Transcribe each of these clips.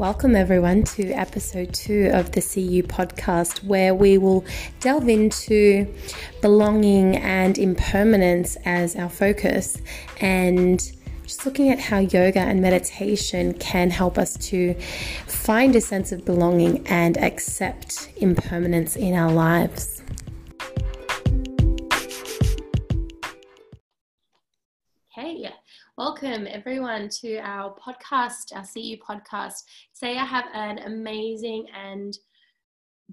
Welcome, everyone, to episode two of the CU podcast, where we will delve into belonging and impermanence as our focus and just looking at how yoga and meditation can help us to find a sense of belonging and accept impermanence in our lives. Welcome, everyone, to our podcast, our CU podcast. Today, I have an amazing and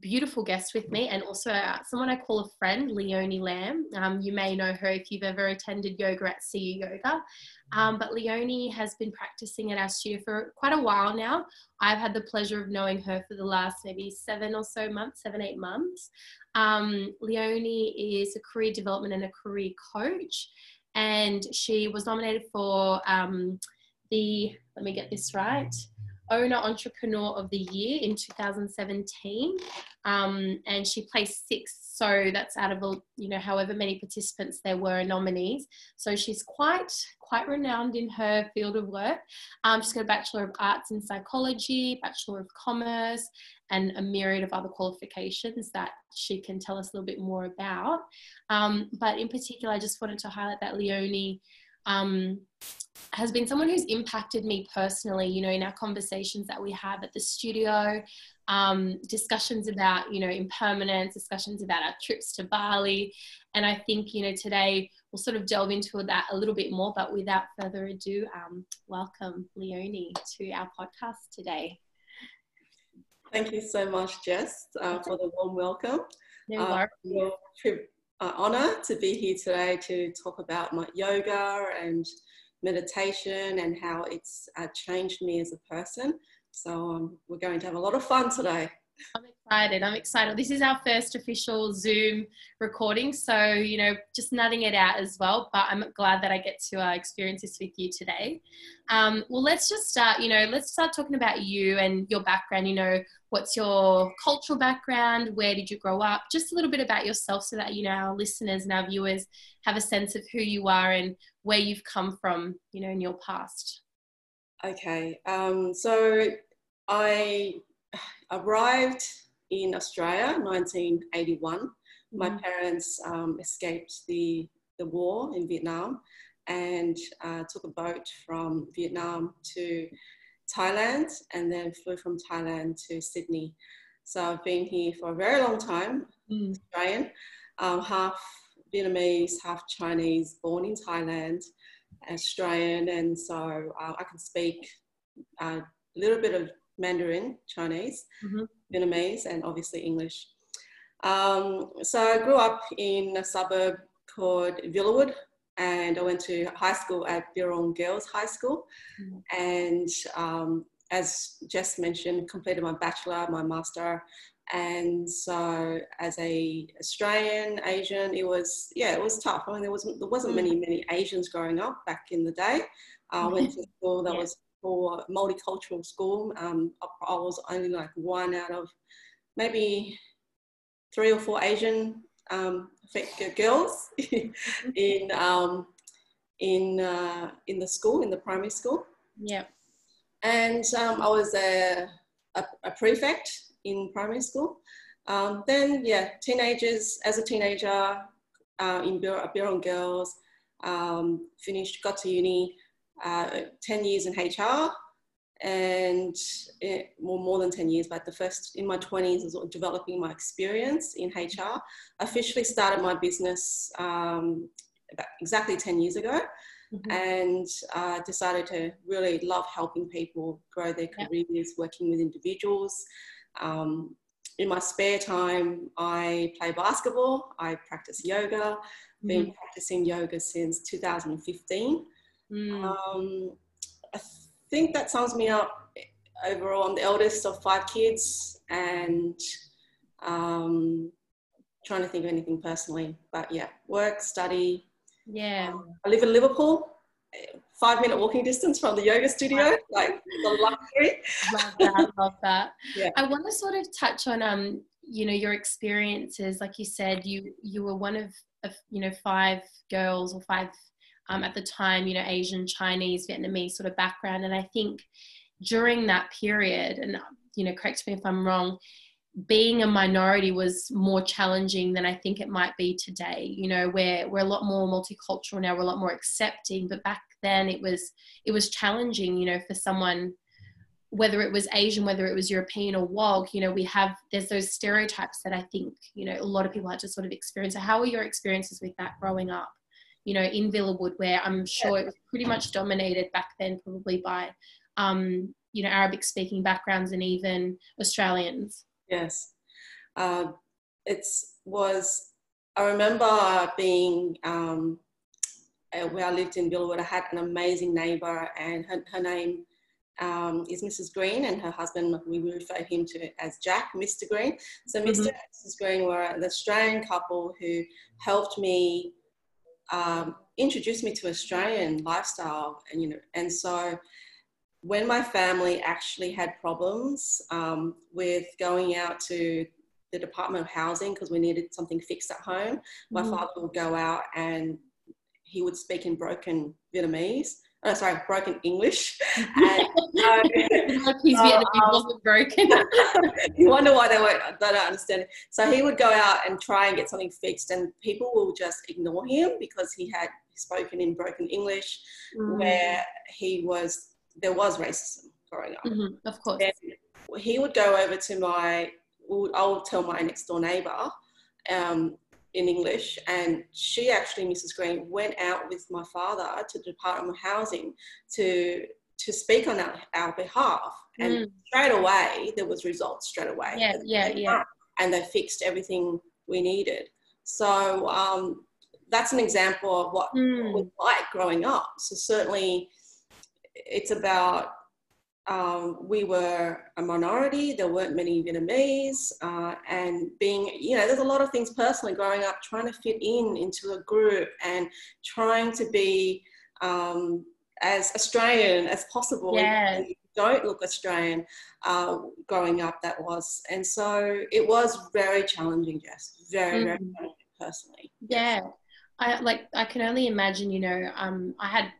beautiful guest with me, and also uh, someone I call a friend, Leonie Lamb. Um, you may know her if you've ever attended yoga at CU Yoga. Um, but Leonie has been practicing at our studio for quite a while now. I've had the pleasure of knowing her for the last maybe seven or so months, seven, eight months. Um, Leonie is a career development and a career coach and she was nominated for um, the let me get this right owner entrepreneur of the year in 2017 um, and she placed sixth so that's out of you know however many participants there were nominees. So she's quite quite renowned in her field of work. Um, she's got a bachelor of arts in psychology bachelor of commerce and a myriad of other qualifications that she can tell us a little bit more about. Um, but in particular, I just wanted to highlight that Leonie um, has been someone who's impacted me personally, you know, in our conversations that we have at the studio, um, discussions about, you know, impermanence, discussions about our trips to Bali. And I think, you know, today we'll sort of delve into that a little bit more. But without further ado, um, welcome, Leonie, to our podcast today. Thank you so much, Jess, uh, for the warm welcome. No uh, uh, honor to be here today to talk about my yoga and meditation and how it's uh, changed me as a person. So um, we're going to have a lot of fun today. I'm excited. I'm excited. This is our first official Zoom recording, so you know, just nutting it out as well. But I'm glad that I get to uh, experience this with you today. Um, well, let's just start. You know, let's start talking about you and your background. You know, what's your cultural background? Where did you grow up? Just a little bit about yourself, so that you know our listeners and our viewers have a sense of who you are and where you've come from. You know, in your past. Okay. Um, so I arrived in Australia in 1981. Mm-hmm. My parents um, escaped the, the war in Vietnam and uh, took a boat from Vietnam to Thailand and then flew from Thailand to Sydney. So I've been here for a very long time, mm. Australian, um, half Vietnamese, half Chinese, born in Thailand, Australian, and so uh, I can speak a little bit of Mandarin, Chinese, mm-hmm. Vietnamese, and obviously English. Um, so I grew up in a suburb called Villawood, and I went to high school at Birrong Girls High School. Mm-hmm. And um, as Jess mentioned, completed my bachelor, my master, and so as a Australian Asian, it was yeah, it was tough. I mean, there was there wasn't mm. many many Asians growing up back in the day. I went to school that yeah. was for multicultural school. Um, I was only like one out of maybe three or four Asian um, girls in um, in uh, in the school in the primary school. Yeah, and um, I was a, a, a, prefect in primary school. Um, then yeah, teenagers as a teenager uh, in Birrong Girls, um, finished got to uni uh, 10 years in HR and it, well, more than 10 years, but the first in my 20s is developing my experience in HR. I officially started my business um, about exactly 10 years ago. Mm-hmm. and uh, decided to really love helping people grow their careers, working with individuals. Um, in my spare time, I play basketball, I practice yoga, mm-hmm. been practicing yoga since 2015. Mm. Um, I think that sums me up overall. I'm the eldest of five kids and um, trying to think of anything personally. But yeah, work, study. Yeah. Um, I live in Liverpool, five minute walking distance from the yoga studio, like the luxury. love that, love that. Yeah. I want to sort of touch on um, you know, your experiences. Like you said, you you were one of, of you know, five girls or five um, at the time, you know, Asian, Chinese, Vietnamese sort of background. And I think during that period, and you know, correct me if I'm wrong, being a minority was more challenging than I think it might be today. You know, where we're a lot more multicultural now, we're a lot more accepting, but back then it was it was challenging, you know, for someone whether it was Asian, whether it was European or WOG, you know, we have there's those stereotypes that I think, you know, a lot of people had to sort of experience. So how were your experiences with that growing up? You know, in Villawood, where I'm sure it was pretty much dominated back then, probably by um, you know, Arabic speaking backgrounds and even Australians. Yes. Uh, it was, I remember being, um, uh, where I lived in Villawood, I had an amazing neighbor and her, her name um, is Mrs. Green and her husband, we refer him to as Jack, Mr. Green. So mm-hmm. Mr. and Mrs. Green were an Australian couple who helped me um, introduce me to Australian lifestyle, and you know, and so when my family actually had problems um, with going out to the Department of Housing because we needed something fixed at home, my mm. father would go out and he would speak in broken Vietnamese. Oh, sorry, broken English. And, uh, His Vietnamese wasn't broken. you wonder why they weren't, they don't understand. So he would go out and try and get something fixed, and people will just ignore him because he had spoken in broken English, mm. where he was there was racism growing up. Mm-hmm, of course. And he would go over to my, I would tell my next door neighbour um, in English, and she actually, Mrs. Green, went out with my father to the Department of Housing to to speak on our, our behalf. And mm. straight away, there was results straight away. Yeah, yeah, yeah. And they fixed everything we needed. So um, that's an example of what mm. it was like growing up. So certainly it's about um, we were a minority. There weren't many Vietnamese, uh, and being, you know, there's a lot of things personally growing up, trying to fit in into a group and trying to be um, as Australian as possible. Yeah. Don't look Australian uh, growing up, that was. And so it was very challenging, Jess. Very, mm-hmm. very challenging personally. Yeah. I like I can only imagine, you know, um, I had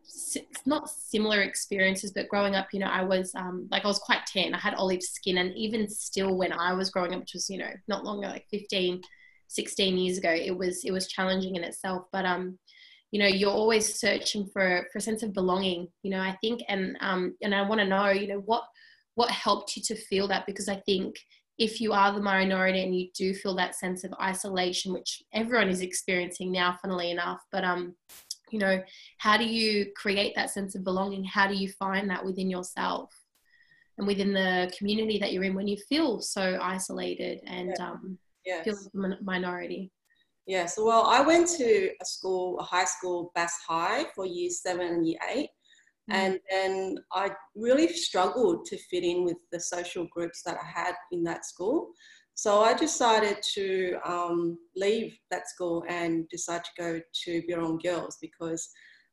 not similar experiences, but growing up, you know, I was um, like I was quite tan. I had olive skin, and even still, when I was growing up, which was you know not longer like 15, 16 years ago, it was it was challenging in itself. But um, you know, you're always searching for for a sense of belonging. You know, I think, and um, and I want to know, you know, what what helped you to feel that because I think if you are the minority and you do feel that sense of isolation, which everyone is experiencing now, funnily enough, but um, you know, how do you create that sense of belonging? How do you find that within yourself and within the community that you're in when you feel so isolated and yeah. um, yes. feel like a minority? Yeah, so well, I went to a school, a high school, Bass High, for year seven and year eight. Mm. And then I really struggled to fit in with the social groups that I had in that school. So I decided to um, leave that school and decide to go to Birrong Girls because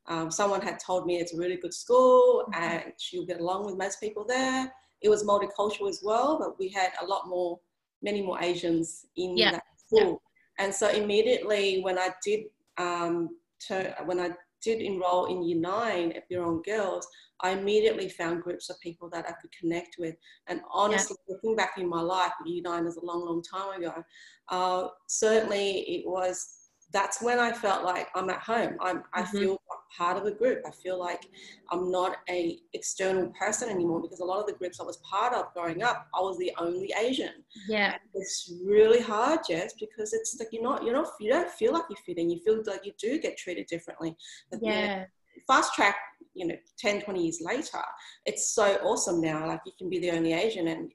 um, someone had told me it's a really good school mm-hmm. and she'll get along with most people there. It was multicultural as well, but we had a lot more, many more Asians in yeah. that school. Yeah. And so immediately when I did um, turn, when I did enroll in year nine at Birrong Girls, I immediately found groups of people that I could connect with. And honestly, yeah. looking back in my life, year nine is a long, long time ago. Uh, certainly, it was. That's when I felt like I'm at home. I'm, mm-hmm. feel part of a group. I feel like I'm not a external person anymore because a lot of the groups I was part of growing up, I was the only Asian. Yeah, and it's really hard, Jess, because it's like you're not, you're not, you don't feel like you fit in. You feel like you do get treated differently. But yeah. fast track you know 10 20 years later it's so awesome now like you can be the only asian and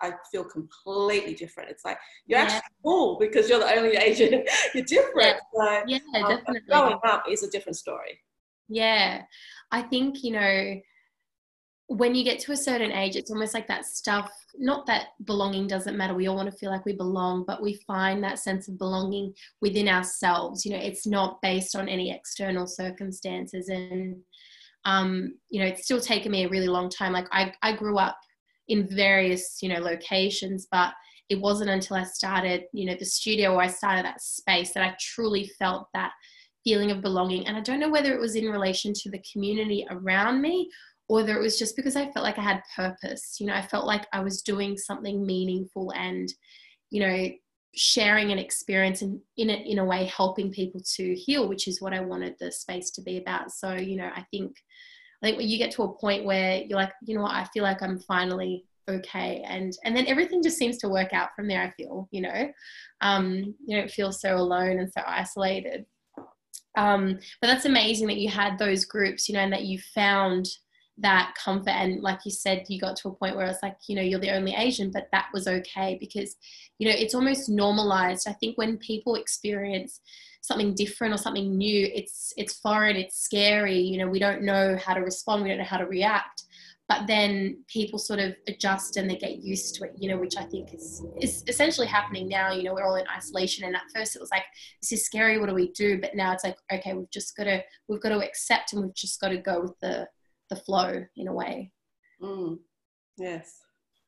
i, I feel completely different it's like you're yeah. actually cool because you're the only asian you're different yeah, so, yeah um, definitely growing up is a different story yeah i think you know when you get to a certain age, it's almost like that stuff, not that belonging doesn't matter. We all want to feel like we belong, but we find that sense of belonging within ourselves. You know, it's not based on any external circumstances. And um, you know, it's still taken me a really long time. Like I, I grew up in various, you know, locations, but it wasn't until I started, you know, the studio or I started that space that I truly felt that feeling of belonging. And I don't know whether it was in relation to the community around me or whether it was just because I felt like I had purpose. You know, I felt like I was doing something meaningful and, you know, sharing an experience and in a, in a way helping people to heal, which is what I wanted the space to be about. So, you know, I think I think when you get to a point where you're like, you know what, I feel like I'm finally okay and and then everything just seems to work out from there i feel you know um you don't feel so alone and so isolated um but that's amazing that you had those groups you know and that you found that comfort. And like you said you got to a point where it's like you know you're the only asian but that was okay because you know it's almost normalized. I think when people experience something different or something new it's it's foreign it's scary. You know we don't know how to respond we don't know how to react but then people sort of adjust and they get used to it you know which i think is is essentially happening now you know we're all in isolation and at first it was like this is scary what do we do but now it's like okay we've just got to we've got to accept and we've just got to go with the the flow in a way. Mm. Yes.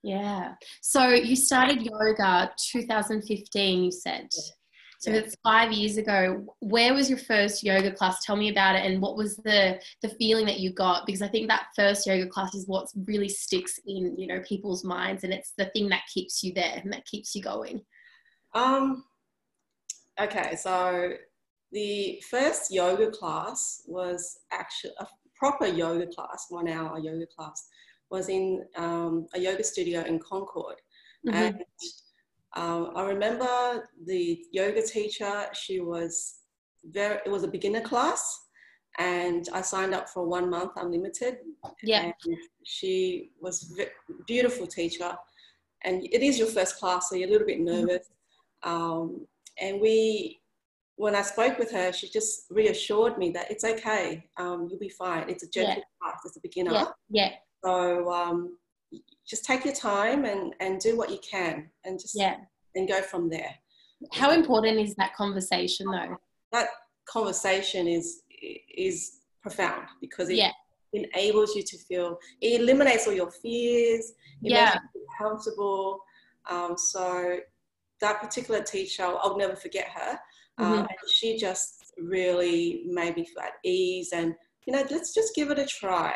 Yeah. So you started yoga 2015, you said. So it's five years ago. Where was your first yoga class? Tell me about it, and what was the the feeling that you got? Because I think that first yoga class is what really sticks in you know people's minds, and it's the thing that keeps you there and that keeps you going. Um. Okay, so the first yoga class was actually a proper yoga class, one hour yoga class, was in um, a yoga studio in Concord. Mm-hmm. And um, I remember the yoga teacher, she was very, it was a beginner class. And I signed up for one month unlimited. Yeah. she was a beautiful teacher. And it is your first class, so you're a little bit mm-hmm. nervous. Mm-hmm. Um, and we when I spoke with her, she just reassured me that it's okay. Um, you'll be fine. It's a gentle yeah. path. It's a beginner. Yeah. yeah. So um, just take your time and, and do what you can and just yeah. and go from there. How important is that conversation though? That conversation is is profound because it yeah. enables you to feel it eliminates all your fears. It yeah. makes you comfortable. Um, so that particular teacher, I'll never forget her Mm-hmm. Um, and she just really made me feel at ease and, you know, let's just give it a try.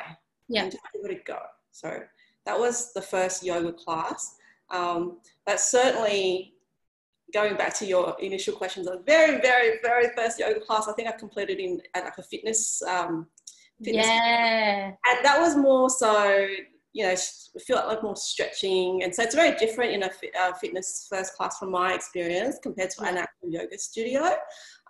Yeah. And just give it a go. So that was the first yoga class. Um, but certainly going back to your initial questions, the very, very, very first yoga class, I think I completed in at like a fitness. Um, fitness yeah. And that was more so you know, feel like more stretching. And so it's very different in a uh, fitness first class from my experience compared to an actual yoga studio.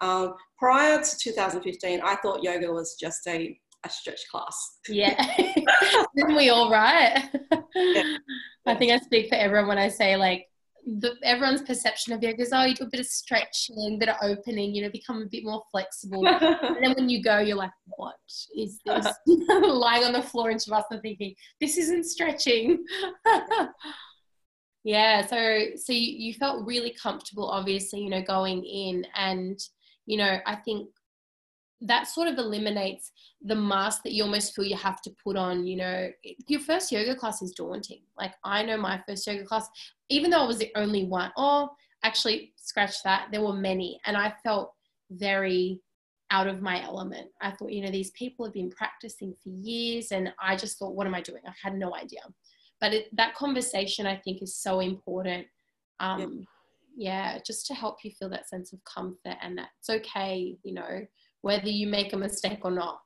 Um, prior to 2015, I thought yoga was just a, a stretch class. Yeah. Didn't we all, right? yeah. I think I speak for everyone when I say like the, everyone's perception of yoga is oh you do a bit of stretching, a bit of opening, you know, become a bit more flexible. and then when you go, you're like, what is this? Lying on the floor in Shavasana thinking, this isn't stretching. yeah, so so you, you felt really comfortable, obviously, you know, going in and you know, I think that sort of eliminates the mask that you almost feel you have to put on you know. Your first yoga class is daunting. Like i know my first yoga class even though i was the only one or actually scratch that there were many and i felt very out of my element. I thought you know these people have been practicing for years and i just thought what am i doing? I had no idea. But it, that conversation i think is so important um, yeah. yeah just to help you feel that sense of comfort and that it's okay you know whether you make a mistake or not.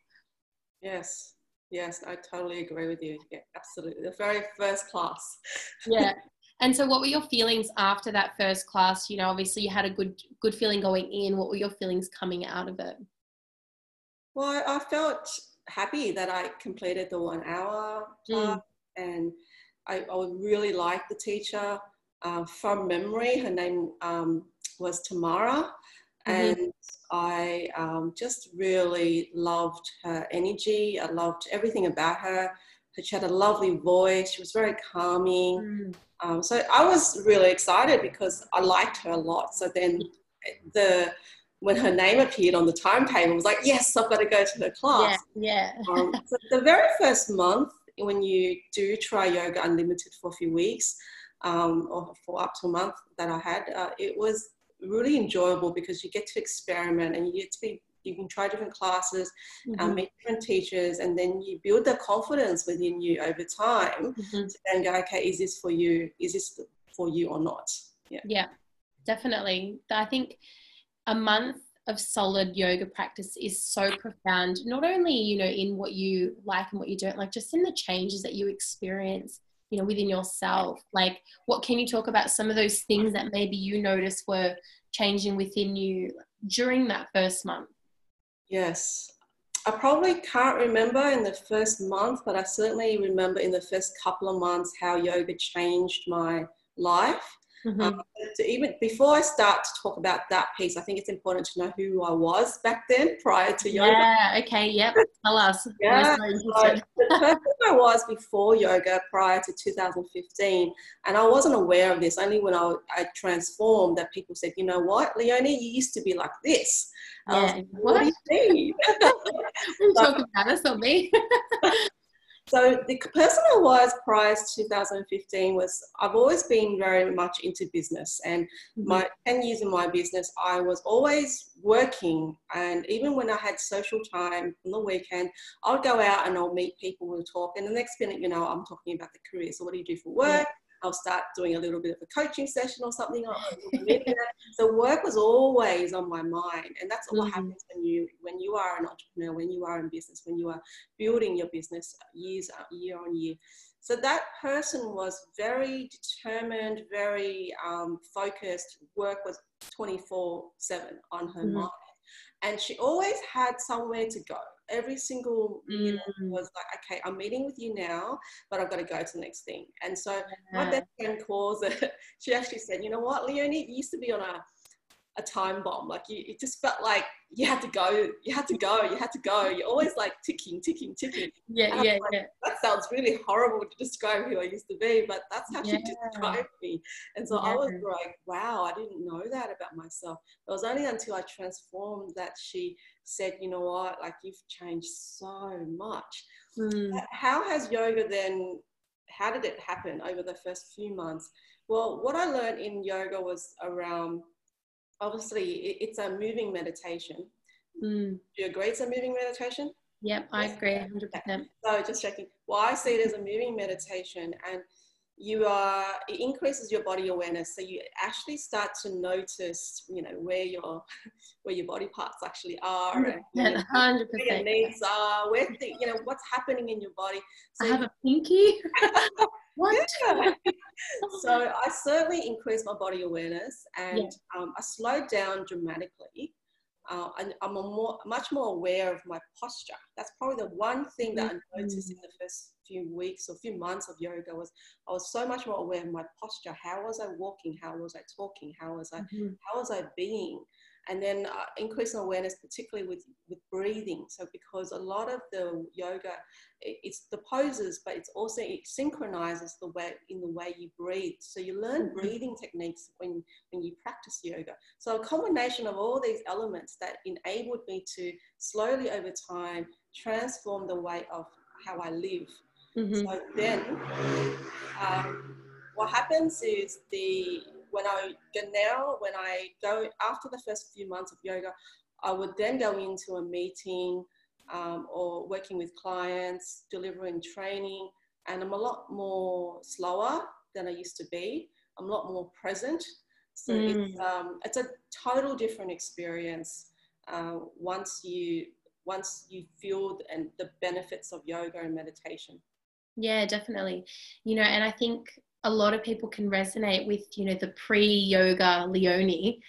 Yes, yes, I totally agree with you. Yeah, absolutely. The very first class. yeah. And so what were your feelings after that first class? You know, obviously you had a good good feeling going in. What were your feelings coming out of it? Well, I felt happy that I completed the one hour mm. and I, I really liked the teacher. Uh, from memory, her name um, was Tamara. Mm-hmm. And I um, just really loved her energy. I loved everything about her. She had a lovely voice. She was very calming. Mm. Um, so I was really excited because I liked her a lot. So then the when her name appeared on the timetable, I was like, yes, I've got to go to her class. Yeah. yeah. um, so the very first month, when you do try yoga unlimited for a few weeks, um, or for up to a month that I had, uh, it was really enjoyable because you get to experiment and you get to be you can try different classes, um, mm-hmm. um, meet different teachers, and then you build the confidence within you over time mm-hmm. to then go, okay, is this for you? Is this for you or not? Yeah. Yeah, definitely. I think a month of solid yoga practice is so profound not only you know in what you like and what you don't like just in the changes that you experience you know within yourself? Like what can you talk about some of those things that maybe you noticed were changing within you during that first month? Yes. I probably can't remember in the first month but i certainly remember in the first couple of months how yoga changed my life Mm-hmm. Um, even before I start to talk about that piece, I think it's important to know who I was back then prior to yoga. Yeah, okay, yep. Tell us. yeah, so the person I was before yoga prior to 2015, and I wasn't aware of this, only when I, I transformed that people said, you know what, Leonie, you used to be like this. Yeah. What? what do you mean? I'm talking about us or me. So the person I was prior to 2015 was I've always been very much into business and mm-hmm. my 10 years in my business I was always working. And even when I had social time on the weekend I'll go out and I'll meet people we'll talk and the next minute you know I'm talking about the career. So what do you do for work I'll start doing a little bit of a coaching session or something. so work was always on my mind, and that's what mm-hmm. happens when you when you are an entrepreneur, when you are in business, when you are building your business years uh, year on year. So that person was very determined, very um, focused. Work was twenty four seven on her mm-hmm. mind, and she always had somewhere to go every single meeting mm. was like, okay, I'm meeting with you now, but I've got to go to the next thing. And so yeah. my best friend calls it. She actually said, you know what, Leonie, you used to be on a a time bomb. Like you, it just felt like you had to go, you had to go, you had to go. You're always like ticking, ticking, ticking. Yeah, yeah, like, yeah. That sounds really horrible to describe who I used to be, but that's how yeah. she described me. And so yeah. I was like, wow, I didn't know that about myself. It was only until I transformed that she said, you know what, like you've changed so much. Mm. How has yoga then? How did it happen over the first few months? Well, what I learned in yoga was around obviously it's a moving meditation. Mm. Do you agree it's a moving meditation? Yep, I agree 100%. So just checking. Well, I see it as a moving meditation and you are, it increases your body awareness. So you actually start to notice, you know, where your, where your body parts actually are. And yeah, 100%. Where your needs are, where the, you know, what's happening in your body. So I have a pinky. what? Yeah. so I certainly increased my body awareness and yeah. um, I slowed down dramatically. Uh, and I'm more, much more aware of my posture. That's probably the one thing that I noticed in the first few weeks or few months of yoga was I was so much more aware of my posture. How was I walking? How was I talking? How was I? Mm-hmm. How was I being? And then uh, increasing awareness, particularly with, with breathing. So, because a lot of the yoga, it's the poses, but it's also, it synchronizes the way, in the way you breathe. So, you learn mm-hmm. breathing techniques when, when you practice yoga. So, a combination of all these elements that enabled me to slowly over time transform the way of how I live. Mm-hmm. So, then um, what happens is the when I go now, when I go after the first few months of yoga, I would then go into a meeting um, or working with clients, delivering training, and I'm a lot more slower than I used to be. I'm a lot more present. So mm. it's, um, it's a total different experience uh, once you once you feel and the benefits of yoga and meditation. Yeah, definitely. You know, and I think a lot of people can resonate with you know the pre-yoga leonie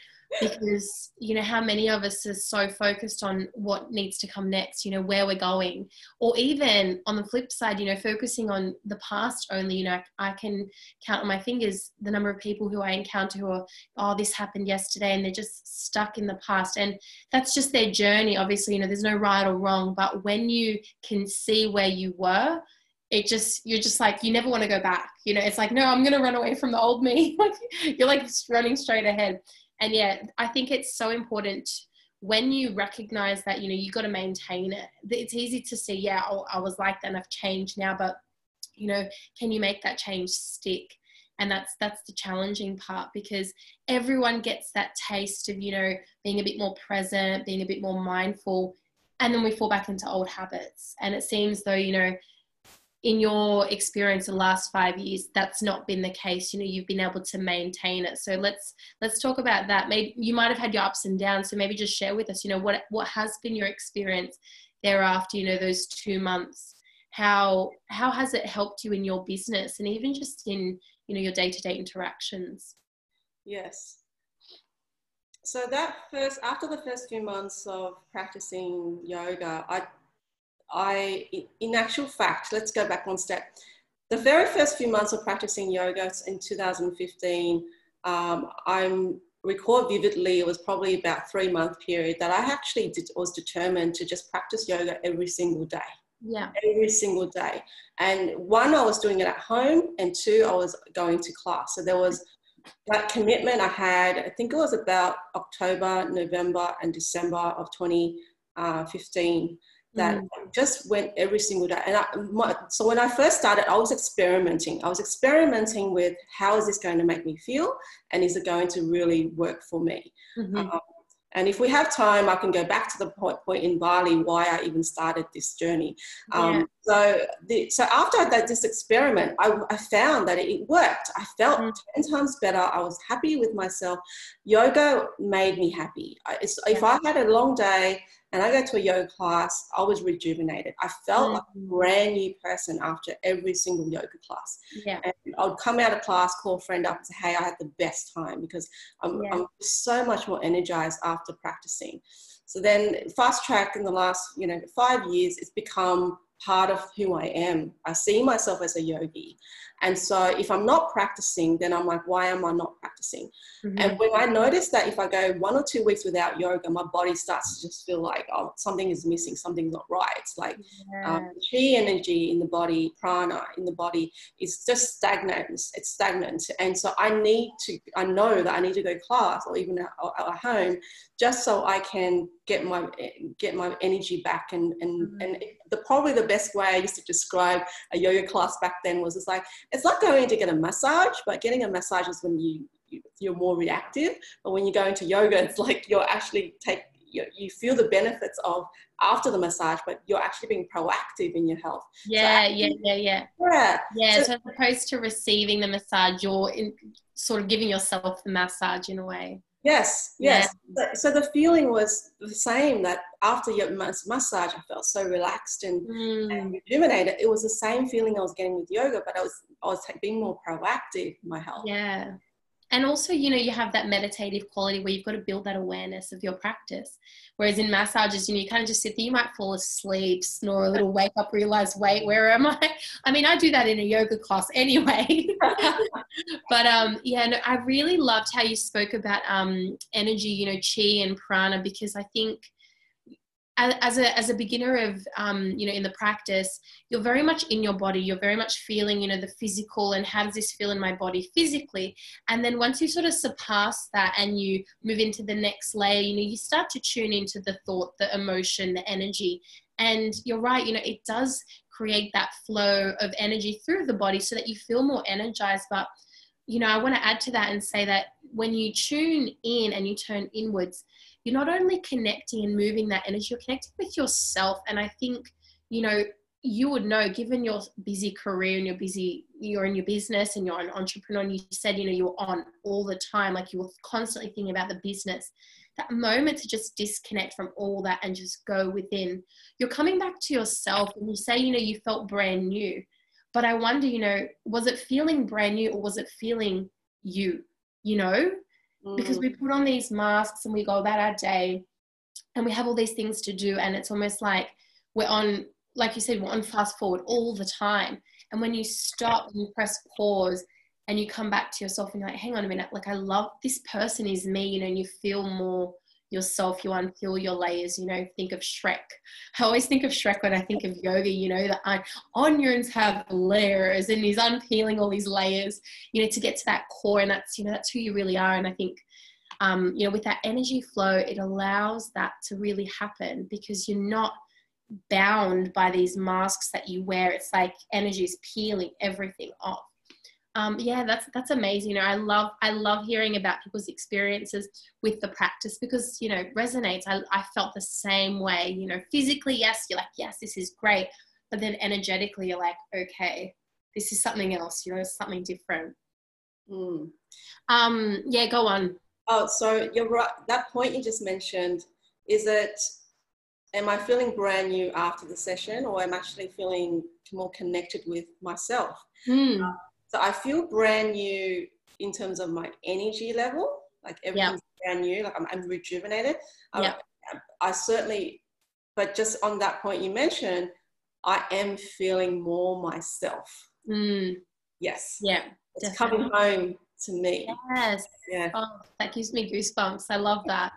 because you know how many of us are so focused on what needs to come next you know where we're going. Or even on the flip side you know focusing on the past only you know i can count on my fingers the number of people who i encounter who are oh this happened yesterday and they're just stuck in the past. And that's just their journey obviously you know there's no right or wrong but when you can see where you were it just you're just like you never want to go back you know it's like no i'm going to run away from the old me. Like you're like running straight ahead. And yeah i think it's so important when you recognize that you know you got to maintain it. It's easy to see yeah oh, i was like that and i've changed now but you know can you make that change stick? And that's that's the challenging part because everyone gets that taste of you know being a bit more present being a bit more mindful and then we fall back into old habits. And it seems though you know in your experience the last five years that's not been the case. You know you've been able to maintain it. So let's let's talk about that. Maybe you might have had your ups and downs so maybe just share with us you know what what has been your experience thereafter you know those two months? How how has it helped you in your business and even just in you know your day-to-day interactions? Yes. So that first after the first few months of practicing yoga i i in actual fact let's go back one step. The very first few months of practicing yoga in 2015 um, i'm recall vividly it was probably about three month period that i actually did, was determined to just practice yoga every single day. Yeah. Every single day. And one i was doing it at home and two i was going to class. So there was that commitment i had i think it was about october november and december of 2015 that mm. just went every single day and I, my, so when i first started i was experimenting i was experimenting with how is this going to make me feel and is it going to really work for me mm-hmm. um, and if we have time, I can go back to the point, point in Bali why I even started this journey. Um, yeah. So, the, so after that, this experiment, I, I found that it worked. I felt mm. 10 times better. I was happy with myself. Yoga made me happy. I, if I had a long day and I go to a yoga class, I was rejuvenated. I felt mm. like a brand new person after every single yoga class. Yeah. And I would come out of class, call a friend up and say, hey, I had the best time because I'm, yeah. I'm so much more energized after practicing. So then fast track in the last, you know, five years, it's become part of who I am. I see myself as a yogi. And so if I'm not practicing, then I'm like, why am I not practicing? Mm-hmm. And when I notice that if I go one or two weeks without yoga, my body starts to just feel like, oh, something is missing, something's not right. It's like yeah. um, chi energy in the body, prana in the body is just stagnant. It's stagnant. And so I need to, I know that I need to go class or even at, at home just so I can get my get my energy back and and mm-hmm. and the probably the best way I used to describe a yoga class back then was it's like it's like going to get a massage, but getting a massage is when you, you are more reactive. But when you go into yoga, it's like you're actually take you, you feel the benefits of after the massage, but you're actually being proactive in your health. Yeah, so actually, yeah, yeah, yeah. Yeah. Yeah. So, so, as opposed to receiving the massage, you're in, sort of giving yourself the massage in a way. Yes, yes. Yeah. So, so, the feeling was the same that after your massage, I felt so relaxed and, mm. and, rejuvenated. It was the same feeling I was getting with yoga, but I was I was being more proactive in my health. Yeah, and also you know you have that meditative quality where you've got to build that awareness of your practice. Whereas in massages you know you kind of just sit there you might fall asleep snore a little wake up realize wait where am i? I mean i do that in a yoga class anyway. But um yeah no, i really loved how you spoke about um energy you know chi and prana because i think as a as a beginner of um, you know in the practice you're very much in your body. You're very much feeling you know the physical and how does this feel in my body physically. And then once you sort of surpass that and you move into the next layer you know you start to tune into the thought the emotion the energy. And you're right you know it does create that flow of energy through the body so that you feel more energized. But you know i want to add to that and say that when you tune in and you turn inwards you're not only connecting and moving that energy, you're connecting with yourself. And I think, you know, you would know given your busy career and you're busy you're in your business and you're an entrepreneur and you said you know you're on all the time like you were constantly thinking about the business that moment to just disconnect from all that and just go within. You're coming back to yourself and you say you know you felt brand new. But i wonder you know was it feeling brand new or was it feeling you you know because we mm. put on these masks and we go about our day and we have all these things to do and it's almost like we're on like you said we're on fast forward all the time and when you stop and you press pause and you come back to yourself and you're like hang on a minute like i love this person is me you know and you feel more yourself, you unpeel your layers, you know, think of Shrek. I always think of Shrek when I think of yoga, you know, that onions have layers and he's unpeeling all these layers, you know, to get to that core. And that's, you know, that's who you really are. And I think, um, you know, with that energy flow, it allows that to really happen because you're not bound by these masks that you wear. It's like energy is peeling everything off. Um, yeah, that's that's amazing. You know, I love I love hearing about people's experiences with the practice because you know resonates. I, I felt the same way. You know, physically, yes, you're like, yes, this is great, but then energetically, you're like, okay, this is something else. You know, something different. Mm. Um, yeah, go on. Oh, so you're right. That point you just mentioned is it. Am I feeling brand new after the session, or am I actually feeling more connected with myself? Mm. So I feel brand new in terms of my energy level. Like everything's yeah. brand new. Like I'm, I'm rejuvenated. Yeah. I, I certainly, but just on that point you mentioned, I am feeling more myself. Mm. Yes. Yeah. It's definitely. coming home to me. Yes. Yeah. Oh, that gives me goosebumps. I love that.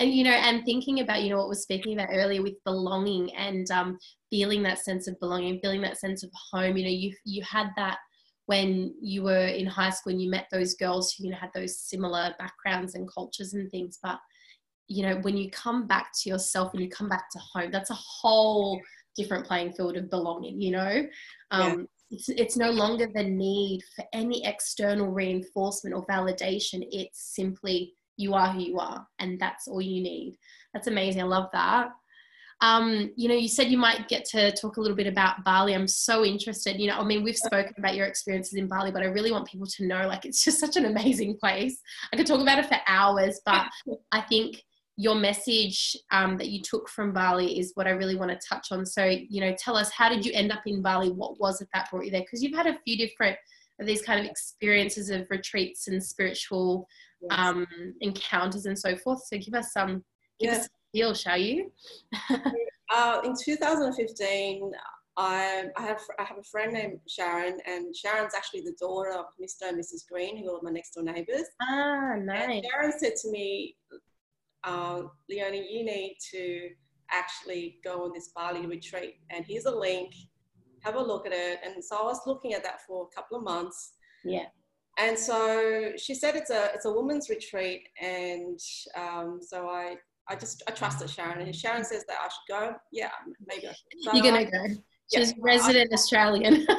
And you know, and thinking about you know what we're speaking about earlier with belonging and um, feeling that sense of belonging, feeling that sense of home. You know, you you had that when you were in high school and you met those girls who you know had those similar backgrounds and cultures and things but you know when you come back to yourself and you come back to home that's a whole different playing field of belonging you know? Um, yeah. it's, it's no longer the need for any external reinforcement or validation. It's simply you are who you are and that's all you need. That's amazing. I love that um, you know, you said you might get to talk a little bit about Bali. I'm so interested. You know, I mean, we've spoken about your experiences in Bali, but I really want people to know like it's just such an amazing place. I could talk about it for hours, but I think your message um, that you took from Bali is what I really want to touch on. So, you know, tell us how did you end up in Bali? What was it that brought you there? Because you've had a few different of these kind of experiences of retreats and spiritual yes. um, encounters and so forth. So, give us some. Give yeah. us shall you? uh, in 2015, I, I, have, I have a friend named Sharon, and Sharon's actually the daughter of Mr. and Mrs. Green, who are my next door neighbours. Ah, nice. And Sharon said to me, uh, Leonie, you need to actually go on this Bali retreat, and here's a link. Have a look at it. And so I was looking at that for a couple of months. Yeah. And so she said it's a it's a women's retreat, and um, so I I just I trusted Sharon, and if Sharon says that I should go, yeah, maybe I should. You're gonna I, go. She's yeah, resident I, Australian.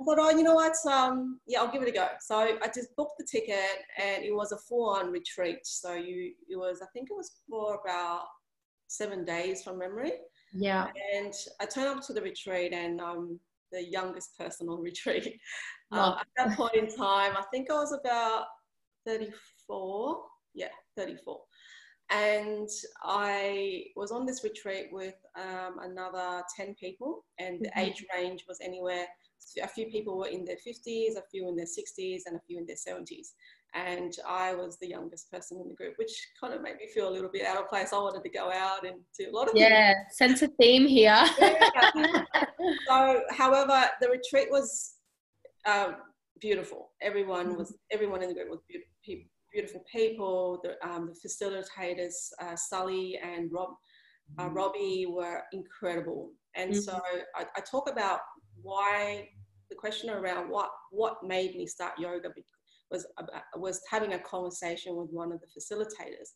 I thought, oh, you know what? Um, yeah, I'll give it a go. So I just booked the ticket, and it was a full-on retreat. So you, it was, I think it was for about seven days from memory. Yeah. And I turned up to the retreat, and um, the youngest person on retreat. Uh, at that point in time, I think I was about 34. Yeah, 34 and I was on this retreat with um, another 10 people, and the mm-hmm. age range was anywhere. A few people were in their 50s, a few in their 60s, and a few in their 70s. And I was the youngest person in the group, which kind of made me feel a little bit out of place. I wanted to go out and do a lot of yeah, things. sense of theme here. yeah. so, however, the retreat was um, beautiful. Everyone was, everyone in the group was beautiful beautiful people. The, um, the facilitators, uh, Sully and Rob, uh, mm-hmm. Robbie, were incredible. And mm-hmm. so I, I, talk about why the question around what what made me start yoga was about, was having a conversation with one of the facilitators.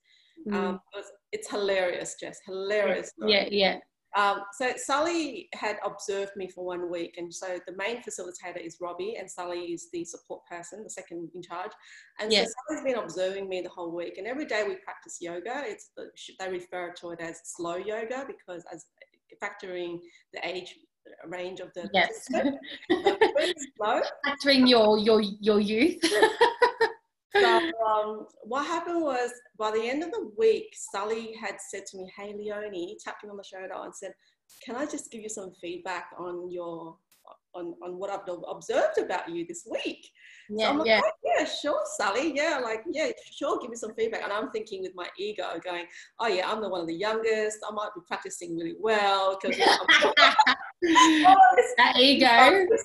Mm-hmm. Um, it was, it's hilarious, Jess, hilarious. Yeah, yeah. Um, so Sully had observed me for one week, and so the main facilitator is Robbie, and Sully is the support person, the second in charge. And yes. so Sully's been observing me the whole week, and every day we practice yoga. It's the, they refer to it as slow yoga because as factoring the age range of the yes, slow. factoring your your your youth. So um, what happened was by the end of the week, Sully had said to me, "Hey, Leonie," tapped me on the shoulder and said, "Can I just give you some feedback on your on, on what I've observed about you this week?" Yeah, so I'm like, yeah. Oh, yeah, sure, Sully. Yeah, like yeah, sure. Give me some feedback. And I'm thinking with my ego, going, "Oh yeah, I'm the one of the youngest. I might be practicing really well because." that ego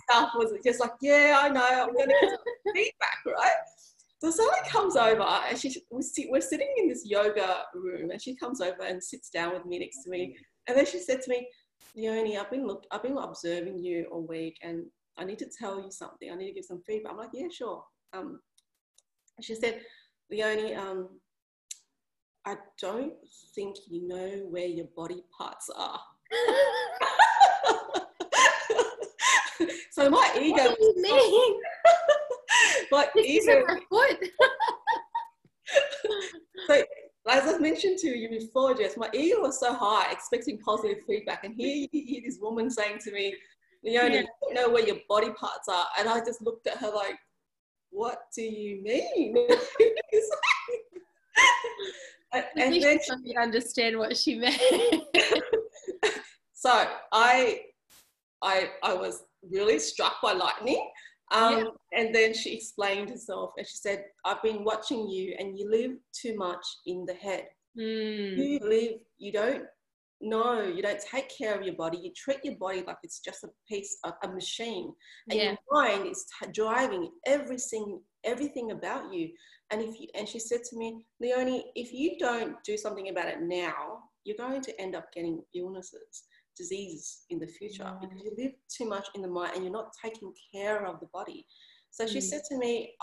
stuff was just like, yeah, I know. I'm going to get some feedback, right? So Sally comes over and she we're sitting in this yoga room and she comes over and sits down with me next to me. And then she said to me, Leonie, I've been look, I've been observing you all week and I need to tell you something. I need to give some feedback. I'm like, yeah, sure. Um, she said, Leonie, um, I don't think you know where your body parts are. so my ego. What do you mean? Ego. My foot. so, as I've mentioned to you before, Jess, my ego was so high, expecting positive feedback, and here you hear this woman saying to me, Leonie, yeah. you don't know where your body parts are. And I just looked at her like, what do you mean? and, and then she understand what she meant. so I, I, I was really struck by lightning. Um, yeah. And then she explained herself and she said, I've been watching you and you live too much in the head. Mm. You live, you don't know, you don't take care of your body. You treat your body like it's just a piece, of a machine, and yeah. your mind is t- driving everything, everything about you. And if you, and she said to me, Leonie, if you don't do something about it now, you're going to end up getting illnesses, diseases in the future yeah. because you live too much in the mind and you're not taking care of the body. So she mm. said to me,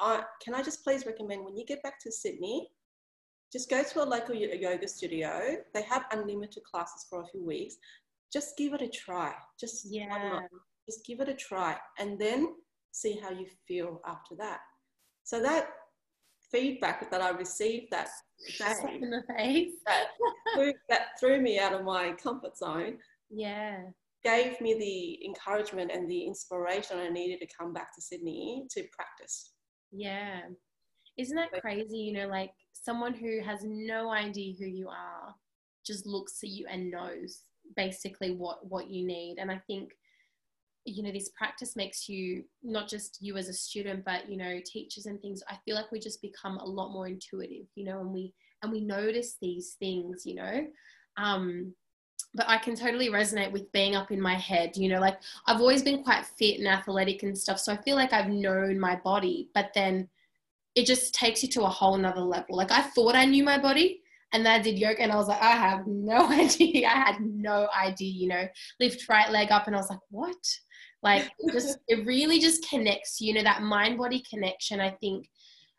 "Can I just please recommend when you get back to Sydney, just go to a local yoga studio. They have unlimited classes for a few weeks. Just give it a try. Just yeah. Just give it a try, and then see how you feel after that. So that feedback that I received that day, in the face, that, threw, that threw me out of my comfort zone. Yeah. Gave me the encouragement and the inspiration I needed to come back to Sydney to practice. Yeah. Isn't that crazy? You know, like someone who has no idea who you are just looks at you and knows basically what what you need and i think you know this practice makes you not just you as a student but you know teachers and things i feel like we just become a lot more intuitive you know and we and we notice these things you know um but I can totally resonate with being up in my head. You know, like I've always been quite fit and athletic and stuff. So I feel like I've known my body, but then it just takes you to a whole nother level. Like I thought I knew my body and then I did yoga and I was like, I have no idea. I had no idea, you know, lift right leg up and I was like, what? Like it just it really just connects, you know, that mind body connection, I think.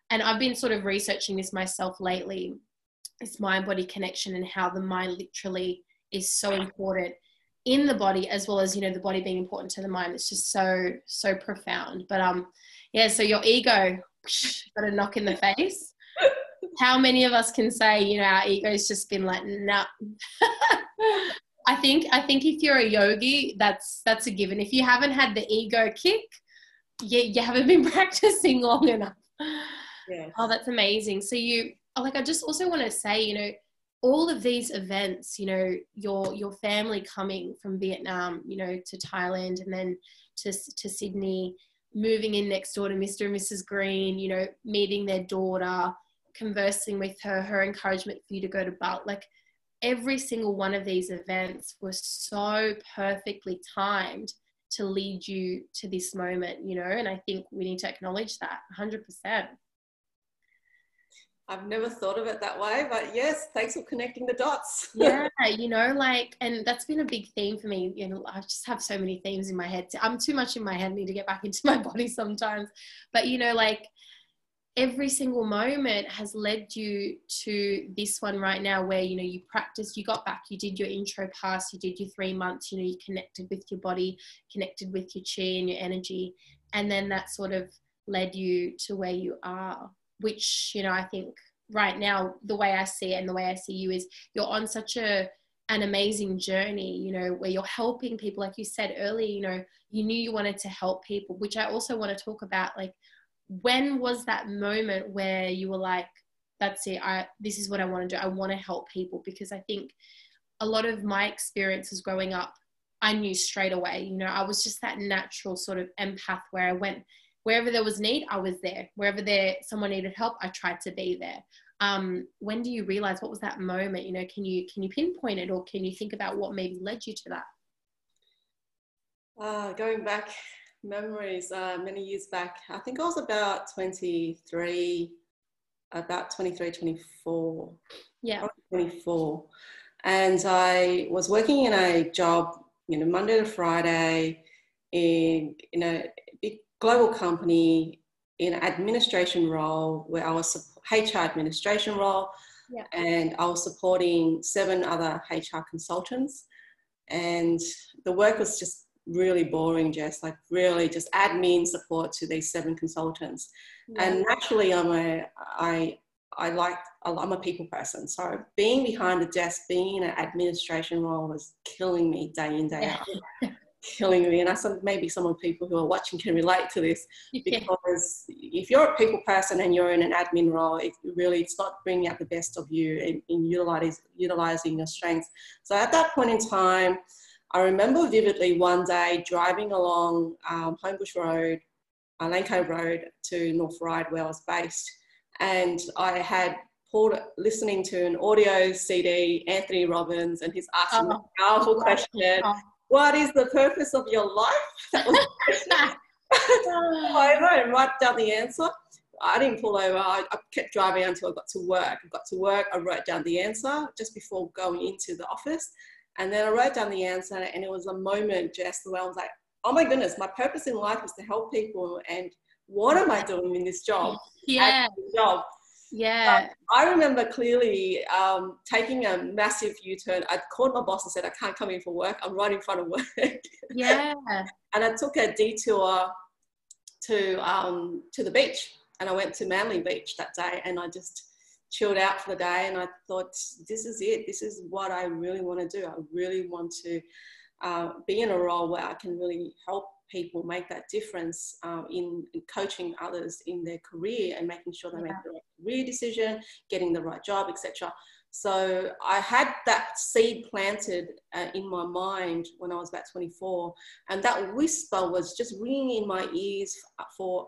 And I've been sort of researching this myself lately, this mind body connection and how the mind literally is so important in the body as well as, you know, the body being important to the mind. It's just so, so profound. But um yeah, so your ego, got a knock in the face. How many of us can say, you know, our ego's just been like, nah. I think I think if you're a yogi, that's that's a given. If you haven't had the ego kick, you, you haven't been practicing long enough. Yeah. Oh, that's amazing. So you like I just also want to say, you know, all of these events, you know, your your family coming from Vietnam, you know, to Thailand and then to to Sydney, moving in next door to Mr. and Mrs. Green, you know, meeting their daughter, conversing with her, her encouragement for you to go to Bali. Like every single one of these events was so perfectly timed to lead you to this moment, you know, and I think we need to acknowledge that 100%. I've never thought of it that way, but yes, thanks for connecting the dots. yeah, you know, like, and that's been a big theme for me. You know, I just have so many themes in my head. I'm too much in my head, I need to get back into my body sometimes. But, you know, like, every single moment has led you to this one right now where you know you practiced you got back you did your intro pass you did your three months you know you connected with your body connected with your chi and your energy and then that sort of led you to where you are which you know i think right now the way i see it and the way i see you is you're on such a an amazing journey you know where you're helping people like you said earlier you know you knew you wanted to help people which i also want to talk about like when was that moment where you were like that's it i this is what i want to do i want to help people because i think a lot of my experiences growing up i knew straight away you know i was just that natural sort of empath where i went wherever there was need, I was there. Wherever there someone needed help, I tried to be there. Um, when do you realize what was that moment? You know, can you can you pinpoint it, or can you think about what maybe led you to that? Uh, going back memories, uh, many years back, I think I was about 23, about 23, 24. Yeah. 24. And I was working in a job, you know, Monday to Friday in, in a big global company in an administration role where I was HR administration role, yeah. and I was supporting seven other HR consultants, and the work was just really boring, Jess, like really just admin support to these seven consultants. Yeah. And naturally, I'm a, I, I like, I'm a people person. So being behind the desk, being in an administration role was killing me day in, day out. killing me. And I thought maybe some of the people who are watching can relate to this because if you're a people person and you're in an admin role, it really, it's not bringing out the best of you in, in utilizing, utilizing your strengths. So at that point in time, I remember vividly one day driving along um, Homebush Road, uh, Lane Cove Road to North Ryde where I was based. And I had pulled, listening to an audio CD, Anthony Robbins, and he's asking oh, a powerful question. Oh. What is the purpose of your life? I know, write down the answer. I didn't pull over. I, I, kept driving until I got to work. I got to work. I wrote down the answer just before going into the office. And then I wrote down the answer, and it was a moment just where I was like, oh my goodness, my purpose in life is to help people. And what am I doing in this job? Yeah. Job. Yeah. Um, I remember clearly um, taking a massive U turn. I called my boss and said, I can't come in for work. I'm right in front of work. Yeah. and I took a detour to, um, to the beach. And I went to Manly Beach that day and I just chilled out for the day and I thought, this is it. This is what I really want to do. I really want to uh, be in a role where I can really help people make that difference um, in, in, coaching others in their career and making sure they yeah. make the right career decision, getting the right job, etc. So I had that seed planted uh, in my mind when I was about 24, and that whisper was just ringing in my ears for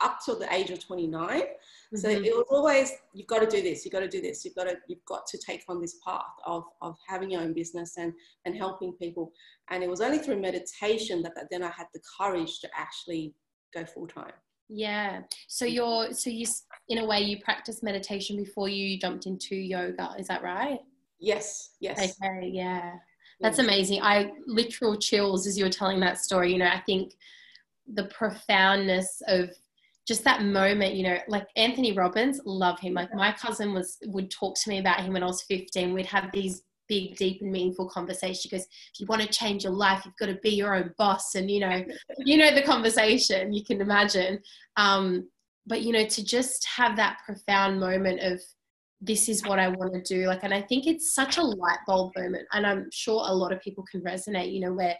up to the age of 29 mm-hmm. so it was always you've got to do this you've got to do this you've got to you've got to take on this path of, of having your own business and and helping people. And it was only through meditation that, that then i had the courage to actually go full time. Yeah. So you're so you in a way you practice meditation before you jumped into yoga is that right? Yes yes. Okay yeah. That's amazing. I literal chills as you were telling that story you know i think the profoundness of just that moment, you know, like Anthony Robbins, love him. Like my cousin was would talk to me about him when I was 15. We'd have these big, deep and meaningful conversations. She goes, if you want to change your life, you've got to be your own boss. And you know, you know the conversation, you can imagine. Um, but you know, to just have that profound moment of this is what I want to do. Like, and I think it's such a light bulb moment. And I'm sure a lot of people can resonate, you know, where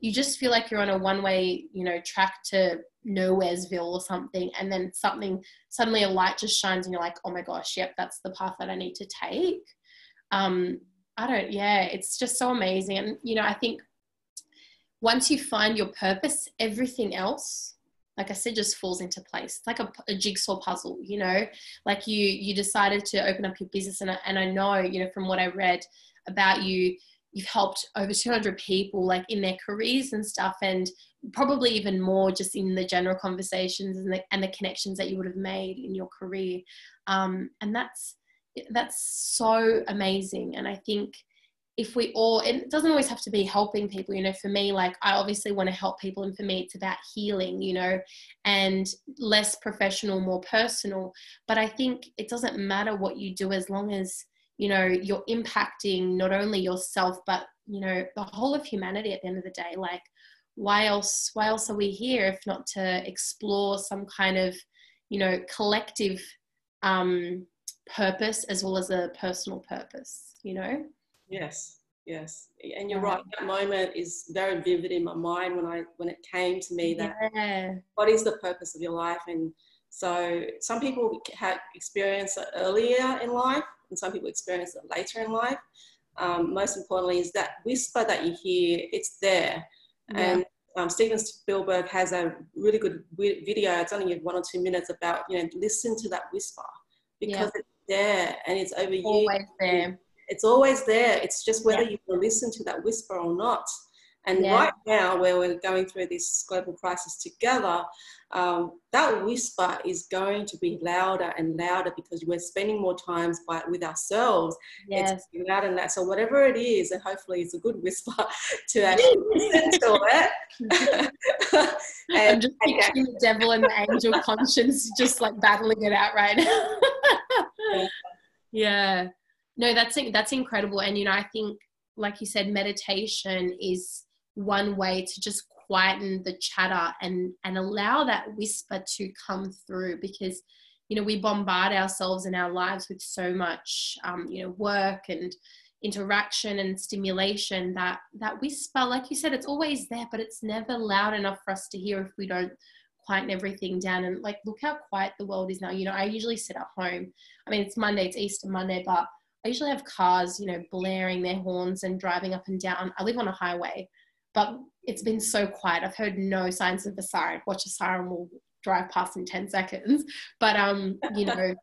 you just feel like you're on a one way, you know, track to nowheresville or something. And then something, suddenly a light just shines and you're like, oh my gosh, yep, that's the path that I need to take. Um, I don't, yeah, it's just so amazing. And, you know, I think once you find your purpose, everything else, like I said, just falls into place. It's like a, a, jigsaw puzzle, you know, like you, you decided to open up your business. And I, and I know, you know, from what I read about you, you've helped over 200 people like in their careers and stuff and probably even more just in the general conversations and the, and the connections that you would have made in your career. Um, and that's that's so amazing. And i think if we all it doesn't always have to be helping people you know for me like i obviously want to help people and for me it's about healing you know and less professional more personal. But i think it doesn't matter what you do as long as you know you're impacting not only yourself but you know the whole of humanity at the end of the day like why else why else are we here if not to explore some kind of you know collective um purpose as well as a personal purpose you know yes yes and you're yeah. right that moment is very vivid in my mind when i when it came to me that yeah. what is the purpose of your life and so some people have experience it earlier in life and some people experience it later in life. Um, most importantly is that whisper that you hear, it's there. Yeah. And um, Steven Spielberg has a really good video, it's only one or two minutes about, you know, listen to that whisper because yeah. it's there and it's over always you. there. It's always there. It's just whether yeah. you will listen to that whisper or not. And yeah. right now, where we're going through this global crisis together, um, that whisper is going to be louder and louder because we're spending more time by, with ourselves. Yes. It's louder and that. So whatever it is, and hopefully it's a good whisper to actually listen to it. and I'm just picturing the devil and the angel conscience just like battling it out right now. yeah. yeah. No, that's that's incredible. And you know, I think, like you said, meditation is one way to just quieten the chatter and and allow that whisper to come through because you know we bombard ourselves in our lives with so much um, you know work and interaction and stimulation that that whisper like you said it's always there but it's never loud enough for us to hear if we don't quieten everything down. And like look how quiet the world is now. You know i usually sit at home. I mean it's monday it's easter monday but i usually have cars you know blaring their horns and driving up and down. I live on a highway but it's been so quiet. I've heard no signs of a siren. Watch a siren will drive past in 10 seconds. But um you know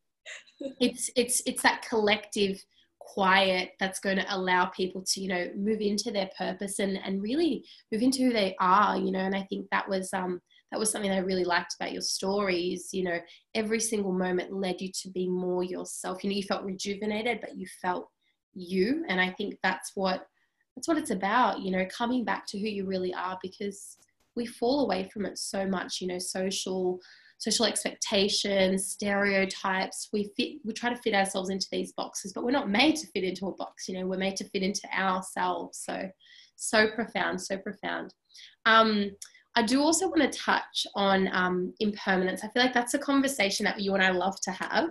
it's it's it's that collective quiet that's going to allow people to you know move into their purpose and and really move into who they are you know. And i think that was um that was something i really liked about your stories. You know every single moment led you to be more yourself. You know you felt rejuvenated but you felt you. And i think that's what that's what it's about you know coming back to who you really are because we fall away from it so much you know social social expectations, stereotypes. We fit, we try to fit ourselves into these boxes, but we're not made to fit into a box. You know, we're made to fit into ourselves. So, so profound, so profound. Um, I do also want to touch on um, impermanence. I feel like that's a conversation that you and I love to have.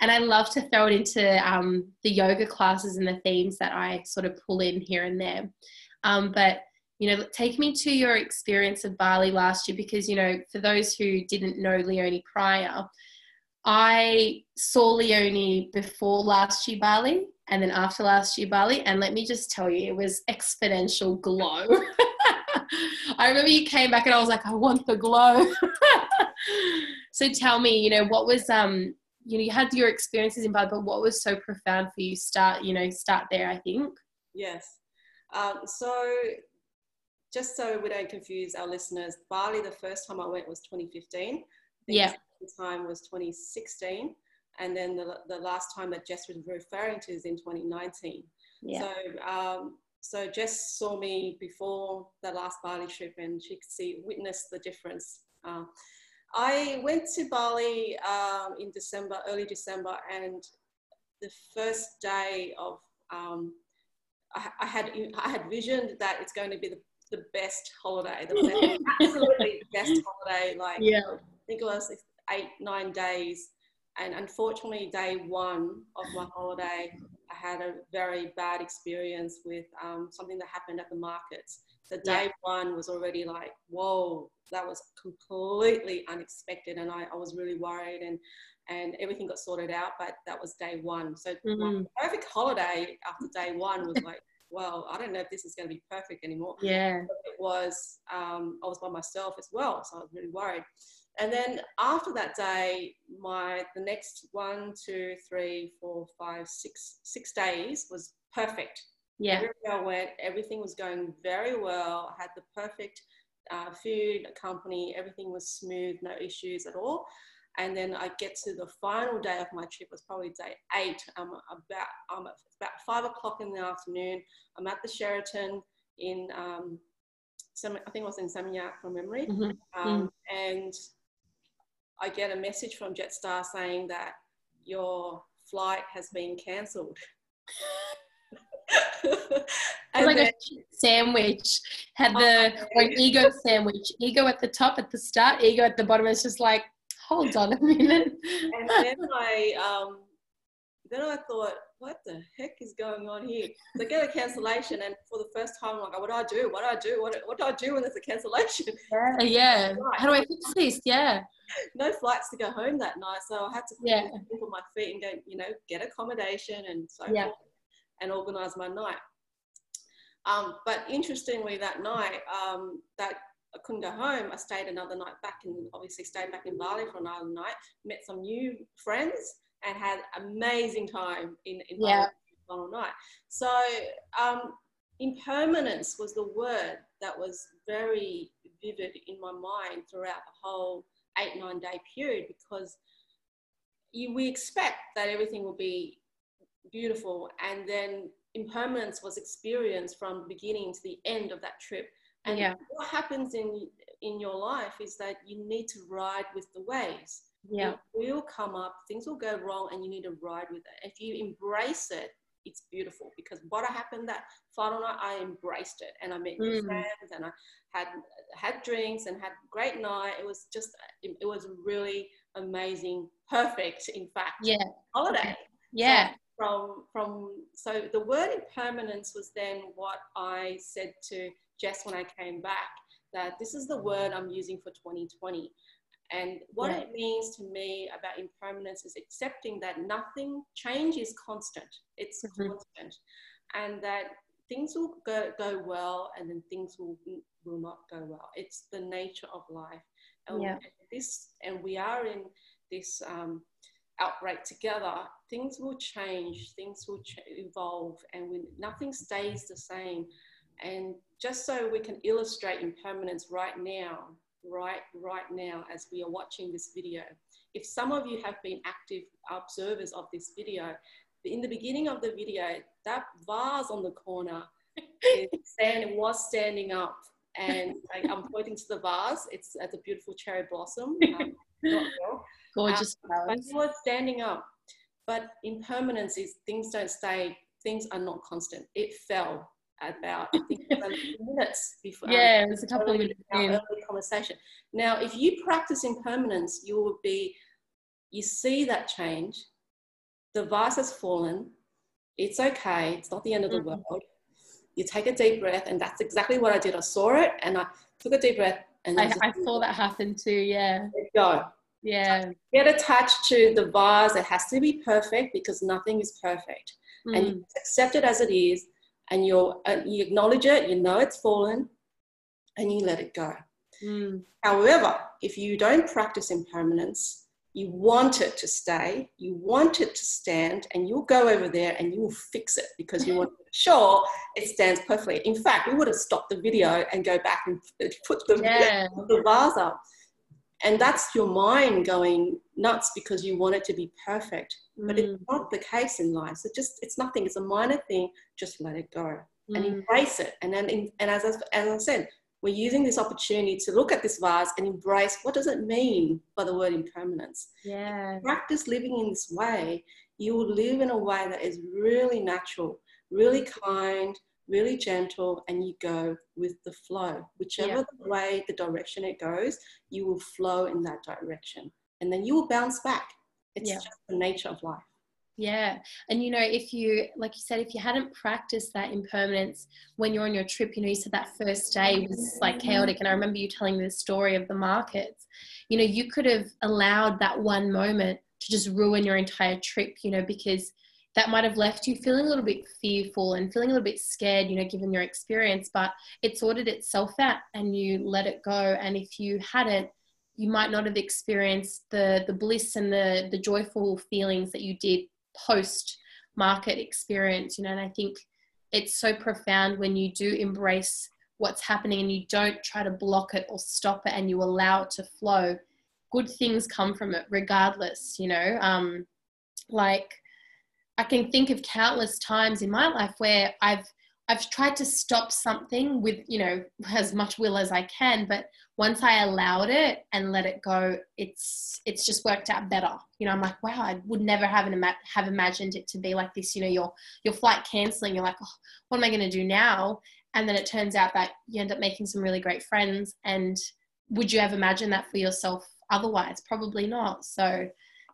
And I love to throw it into um, the yoga classes and the themes that I sort of pull in here and there. Um, but you know, take me to your experience of Bali last year because, you know, for those who didn't know Leonie prior, I saw Leonie before last year Bali and then after last year Bali. And let me just tell you, it was exponential glow. I remember you came back and I was like, I want the glow. so tell me, you know, what was, um, you know, you had your experiences in Bali, but what was so profound for you? Start, you know, start there, I think. Yes. Um, so just so we don't confuse our listeners, Bali, the first time I went was 2015. Yeah. The time was 2016. And then the, the last time that Jess was referring to is in 2019. Yeah. So, um, so Jess saw me before the last Bali trip and she could see, witness the difference. Uh, I went to Bali um, in December, early December, and the first day of um, I, I, had I had visioned that it's going to be the the best holiday, the best, absolutely best holiday. Like, yeah. I think it was eight, nine days. And unfortunately, day one of my holiday, I had a very bad experience with um, something that happened at the markets. So day yeah. one was already like, whoa, that was completely unexpected, and I, I was really worried, and and everything got sorted out. But that was day one. So mm-hmm. perfect holiday after day one was like, well, I don't know if this is going to be perfect anymore. Yeah. It was, um, I was by myself as well, so I was really worried. And then after that day, my the next one, two, three, four, five, six, six days was perfect. Yeah. Everywhere I went, everything was going very well. I had the perfect uh, food, company, everything was smooth, no issues at all. And then I get to the final day of my trip, was probably day eight. I'm about, I'm about five o'clock in the afternoon. I'm at the Sheraton in, um, some, I think it was in Seminyak from memory. Mm-hmm. Um, mm. And I get a message from Jetstar saying that your flight has been cancelled. and like then, a sandwich had the oh, ego sandwich ego at the top at the start ego at the bottom it's just like hold on a minute. and then I, um, then I thought, what the heck is going on here? So I get a cancellation, and for the first time, I'm like, what do I do? What do I do? What, what do I do when there's a cancellation? Yeah, yeah. How do I fix this? Yeah. No flights to go home that night, so I had to yeah. think on my feet and go, you know, get accommodation and so yeah. forth, and organise my night. Um, but interestingly, that night, um, that I couldn't go home. I stayed another night back and obviously stayed back in Bali for another night, met some new friends and had amazing time in, in yeah. Final night. So um, impermanence was the word that was very vivid in my mind throughout the whole eight, nine day period because you, we expect that everything will be beautiful and then impermanence was experienced from the beginning to the end of that trip and yeah. what happens in in your life is that you need to ride with the waves. Yeah. It will come up, things will go wrong, and you need to ride with it. If you embrace it it's beautiful because what happened that final night, I embraced it and I met new mm. friends and I had had drinks and had a great night. It was just it was really amazing, perfect, in fact. Yeah. Holiday. Yeah. So from from so the word impermanence was then what I said to Jess when I came back that this is the word I'm using for 2020. And what yeah. it means to me about impermanence is accepting that nothing, change is constant. It's mm-hmm. constant. And that things will go, go well and then things will, will not go well. It's the nature of life. And yeah. this, and we are in this um, outbreak together, things will change, things will ch- evolve, and we, nothing stays the same. And just so we can illustrate impermanence right now, right, right now, as we are watching this video, if some of you have been active observers of this video, in the beginning of the video, that vase on the corner stand, was standing up and I, am pointing to the vase. It's, it's a beautiful cherry blossom. Um, Gorgeous um, But it was standing up. But impermanence is things don't stay, things are not constant. It fell about I think minutes before. Um, yeah, it was a couple of minutes. Early conversation. Now, if you practice impermanence, you will be, you see that change. The vase has fallen. It's okay. It's not the end of the mm-hmm. world. You take a deep breath, and that's exactly what I did. I saw it, and I took a deep breath, and I, I saw that happen too. Yeah. go. Yeah. Get attached to the vase. It has to be perfect because nothing is perfect, mm. and you accept it as it is and you uh, you acknowledge it, you know it's fallen, and you let it go. Mm. However, if you don't practice impermanence, you want it to stay, you want it to stand, and you'll go over there and you will fix it because you want to be sure it stands perfectly. In fact, we would have stopped the video and go back and put the, yeah. the vase up. And that's your mind going nuts because you want it to be perfect but it's mm. not the case in life. So just it's nothing. It's a minor thing. Just let it go mm. and embrace it. And then, and as I, as I said, we're using this opportunity to look at this vase and embrace what does it mean by the word impermanence. Yeah. Practice living in this way. You will live in a way that is really natural, really kind, really gentle, and you go with the flow. Whichever yeah. way the direction it goes, you will flow in that direction, and then you will bounce back it's yeah. just the nature of life. Yeah. And you know, if you, like you said, if you hadn't practiced that impermanence when you're on your trip, you know, you said that first day was like chaotic. And I remember you telling the story of the markets. You know, you could have allowed that one moment to just ruin your entire trip, you know, because that might have left you feeling a little bit fearful and feeling a little bit scared, you know, given your experience. But it sorted itself out and you let it go. And if you hadn't, you might not have experienced the the bliss and the the joyful feelings that you did post market experience you know and i think it's so profound when you do embrace what's happening and you don't try to block it or stop it and you allow it to flow good things come from it regardless you know um like i can think of countless times in my life where i've I've tried to stop something with, you know, as much will as I can, but once I allowed it and let it go, it's it's just worked out better. You know, I'm like, wow, I would never have an, have imagined it to be like this. You know, your your flight canceling, you're like, oh, what am I going to do now? And then it turns out that you end up making some really great friends. And would you have imagined that for yourself otherwise? Probably not. So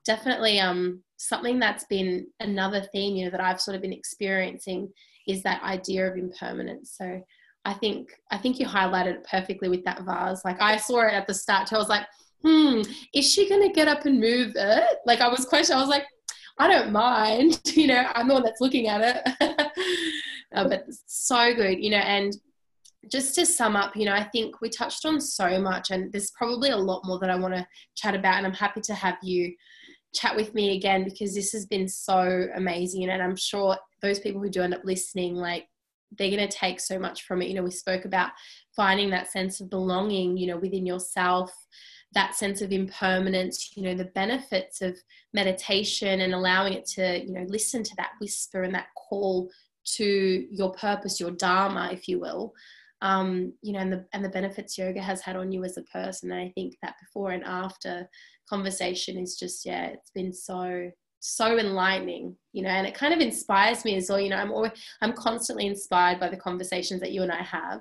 definitely um something that's been another theme, you know, that I've sort of been experiencing is that idea of impermanence. So I think I think you highlighted it perfectly with that vase. Like I saw it at the start, so I was like, hmm, is she gonna get up and move it? Like I was questioning, I was like, I don't mind, you know, I'm the one that's looking at it. uh, but so good, you know, and just to sum up, you know, I think we touched on so much, and there's probably a lot more that I want to chat about, and I'm happy to have you chat with me again because this has been so amazing, and I'm sure those people who do end up listening, like they're going to take so much from it. You know, we spoke about finding that sense of belonging, you know, within yourself, that sense of impermanence, you know, the benefits of meditation and allowing it to, you know, listen to that whisper and that call to your purpose, your dharma, if you will. Um, you know, and the and the benefits yoga has had on you as a person. And I think that before and after conversation is just, yeah, it's been so so enlightening, you know, and it kind of inspires me as well. You know, I'm always, I'm constantly inspired by the conversations that you and I have.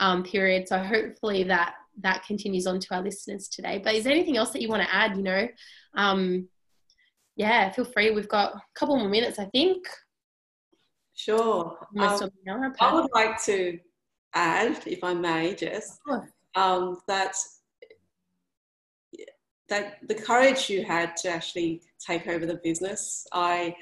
Um, period. So hopefully that that continues on to our listeners today. But is there anything else that you want to add? You know, um, yeah, feel free. We've got a couple more minutes, I think. Sure. Um, I would like to add, if I may, Jess, um, that that the courage you had to actually take over the business, I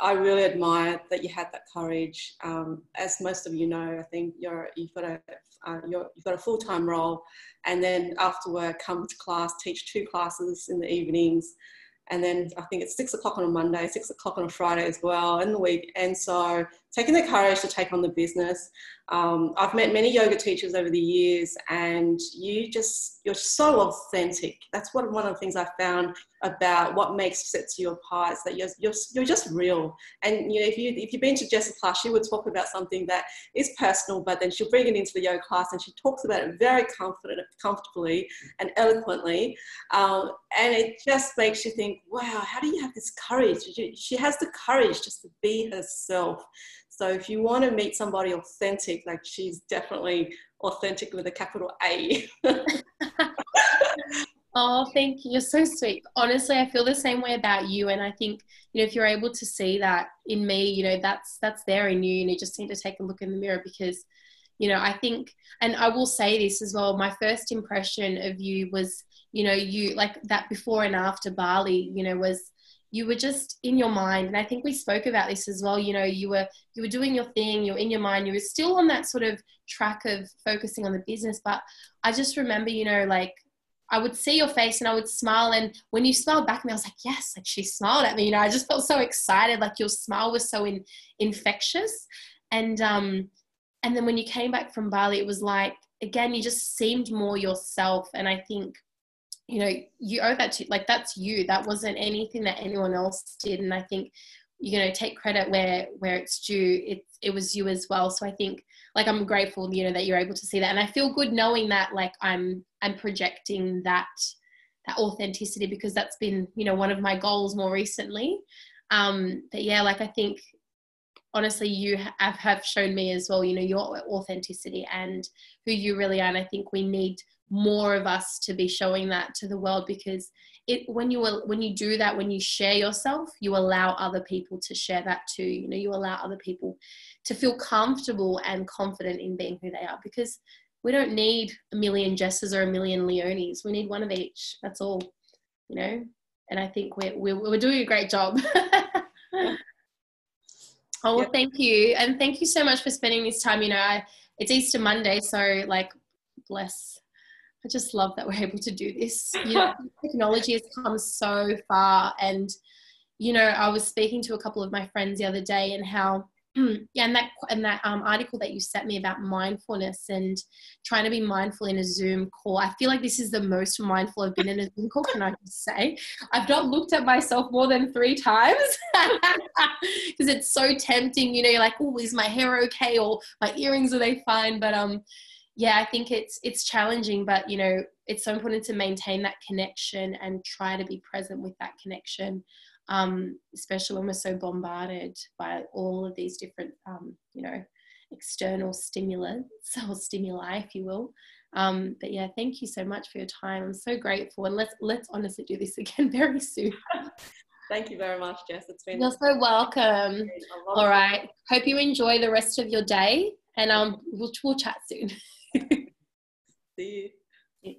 I really admire that you had that courage. Um, as most of you know, I think you're you've got a uh, you have got a full time role, and then after work come to class, teach two classes in the evenings, and then I think it's six o'clock on a Monday, six o'clock on a Friday as well in the week. And so taking the courage to take on the business. Um, I've met many yoga teachers over the years, and you just you're so authentic. That's what one of the things I found about what makes sets you apart is that you're, you're, you're just real. And you know, if you if you've been to Jess's class, she would talk about something that is personal, but then she'll bring it into the yoga class, and she talks about it very confident, comfortably, and eloquently. Um, and it just makes you think, wow, how do you have this courage? She has the courage just to be herself. So if you want to meet somebody authentic, like she's definitely authentic with a capital A. oh, thank you. You're so sweet. Honestly, I feel the same way about you. And I think, you know, if you're able to see that in me, you know, that's that's there in you. And you just need to take a look in the mirror because, you know, I think and I will say this as well, my first impression of you was, you know, you like that before and after Bali, you know, was you were just in your mind and i think we spoke about this as well you know you were you were doing your thing you're in your mind you were still on that sort of track of focusing on the business but i just remember you know like i would see your face and i would smile and when you smiled back at me i was like yes like she smiled at me you know i just felt so excited like your smile was so in, infectious and um and then when you came back from bali it was like again you just seemed more yourself and i think you know you owe that to like that's you. That wasn't anything that anyone else did. And i think you know take credit where where it's due. It it was you as well. So i think like i'm grateful you know that you're able to see that. And i feel good knowing that like i'm i'm projecting that that authenticity because that's been you know one of my goals more recently. Um but yeah like i think honestly you have, have shown me as well you know your authenticity and who you really are. And i think we need more of us to be showing that to the world because it when you when you do that when you share yourself you allow other people to share that too. You know you allow other people to feel comfortable and confident in being who they are because we don't need a million Jesses or a million Leonies. We need one of each. That's all you know? And I think we're we're, we're doing a great job. Oh well thank you. And thank you so much for spending this time. You know I, it's Easter Monday so like bless I just love that we're able to do this. You know, technology has come so far, and you know, I was speaking to a couple of my friends the other day, and how yeah, and that and that um, article that you sent me about mindfulness and trying to be mindful in a Zoom call. I feel like this is the most mindful I've been in a Zoom call. Can I just say, I've not looked at myself more than three times because it's so tempting. You know, you're like, oh, is my hair okay, or my earrings are they fine? But um, yeah, I think it's it's challenging, but you know, it's so important to maintain that connection and try to be present with that connection, um, especially when we're so bombarded by all of these different, um, you know, external stimulants or stimuli, if you will. Um, but yeah, thank you so much for your time. I'm so grateful, and let's let's honestly do this again very soon. Thank you very much, Jess. It's been you're so welcome. All right, hope you enjoy the rest of your day, and um, we'll we'll chat soon. See you.